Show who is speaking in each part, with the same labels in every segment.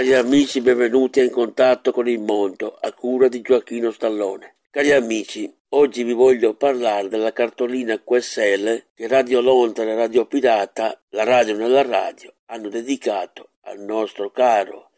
Speaker 1: Cari amici, benvenuti in contatto con il mondo, a cura di Gioacchino Stallone. Cari amici, oggi vi voglio parlare della cartolina QSL che Radio Londra e Radio Pirata, la radio nella radio, hanno dedicato al nostro caro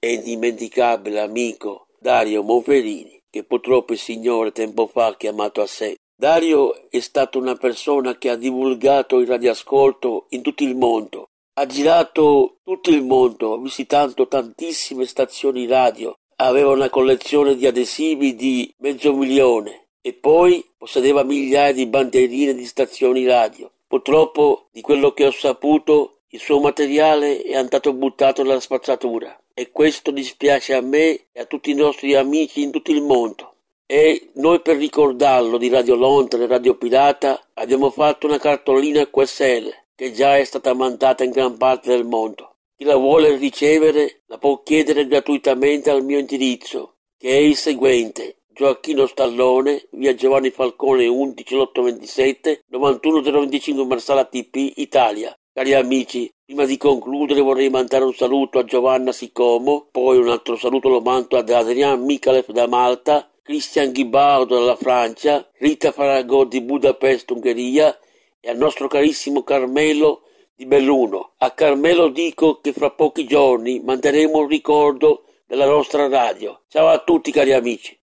Speaker 1: e indimenticabile amico Dario Monferini, che purtroppo il Signore tempo fa ha chiamato a sé. Dario è stato una persona che ha divulgato il radioascolto in tutto il mondo ha girato tutto il mondo, visitando tantissime stazioni radio. Aveva una collezione di adesivi di mezzo milione e poi possedeva migliaia di bandierine di stazioni radio. Purtroppo, di quello che ho saputo, il suo materiale è andato buttato nella spazzatura e questo dispiace a me e a tutti i nostri amici in tutto il mondo. E noi per ricordarlo di Radio Londra e Radio Pirata abbiamo fatto una cartolina QSL che già è stata mandata in gran parte del mondo. Chi la vuole ricevere la può chiedere gratuitamente al mio indirizzo, che è il seguente. Gioacchino Stallone, via Giovanni Falcone 11 827 91025 Marsala TP, Italia. Cari amici, prima di concludere vorrei mandare un saluto a Giovanna Sicomo, poi un altro saluto lo mando ad Adrian Mikalev da Malta, Christian Ghibaudo dalla Francia, Rita Farago di Budapest, Ungheria al nostro carissimo Carmelo di Belluno. A Carmelo dico che fra pochi giorni manderemo un ricordo della nostra radio. Ciao a tutti cari amici.